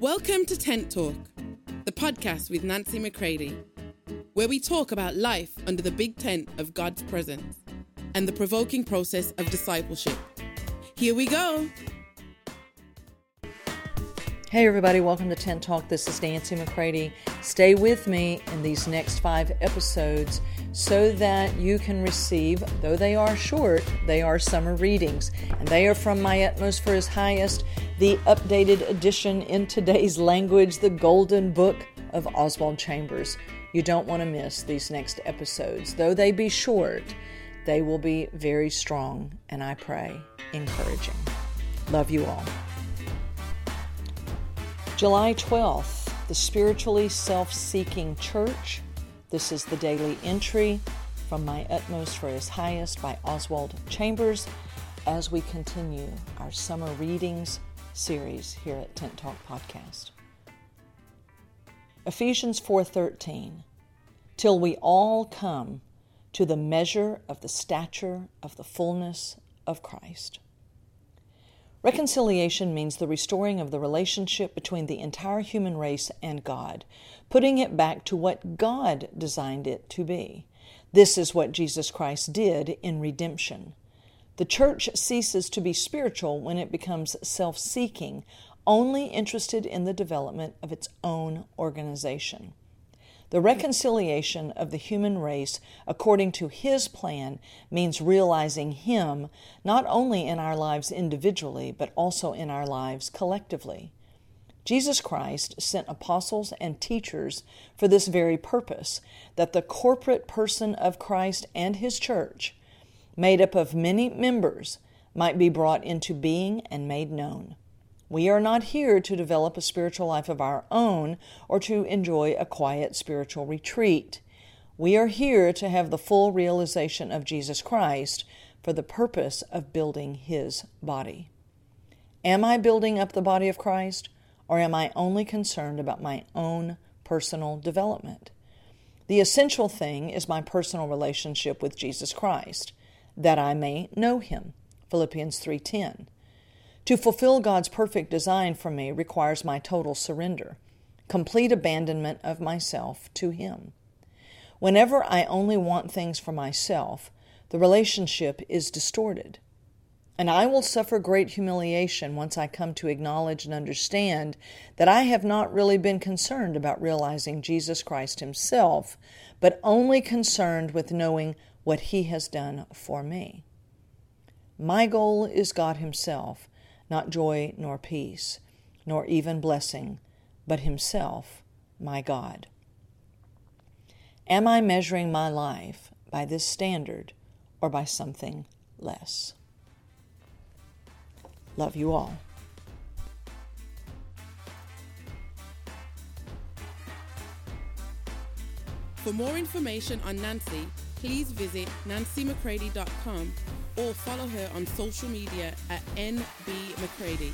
Welcome to Tent Talk, the podcast with Nancy McCready, where we talk about life under the big tent of God's presence and the provoking process of discipleship. Here we go. Hey, everybody, welcome to Tent Talk. This is Nancy McCready. Stay with me in these next five episodes so that you can receive, though they are short, they are summer readings, and they are from my utmost for his highest, the updated edition in today's language, the Golden Book of Oswald Chambers. You don't want to miss these next episodes. Though they be short, they will be very strong, and I pray encouraging. Love you all. July 12th, the Spiritually Self Seeking Church. This is the daily entry from My Utmost for His Highest by Oswald Chambers as we continue our summer readings series here at Tent Talk Podcast. Ephesians 4:13 Till we all come to the measure of the stature of the fullness of Christ. Reconciliation means the restoring of the relationship between the entire human race and God, putting it back to what God designed it to be. This is what Jesus Christ did in redemption. The church ceases to be spiritual when it becomes self seeking, only interested in the development of its own organization. The reconciliation of the human race according to His plan means realizing Him not only in our lives individually, but also in our lives collectively. Jesus Christ sent apostles and teachers for this very purpose that the corporate person of Christ and His church, made up of many members, might be brought into being and made known. We are not here to develop a spiritual life of our own or to enjoy a quiet spiritual retreat. We are here to have the full realization of Jesus Christ for the purpose of building His body. Am I building up the body of Christ, or am I only concerned about my own personal development? The essential thing is my personal relationship with Jesus Christ, that I may know Him. Philippians 3:10. To fulfill God's perfect design for me requires my total surrender, complete abandonment of myself to Him. Whenever I only want things for myself, the relationship is distorted. And I will suffer great humiliation once I come to acknowledge and understand that I have not really been concerned about realizing Jesus Christ Himself, but only concerned with knowing what He has done for me. My goal is God Himself not joy nor peace, nor even blessing, but Himself, my God. Am I measuring my life by this standard or by something less? Love you all. For more information on Nancy, please visit nancymccready.com or follow her on social media at NB McCready.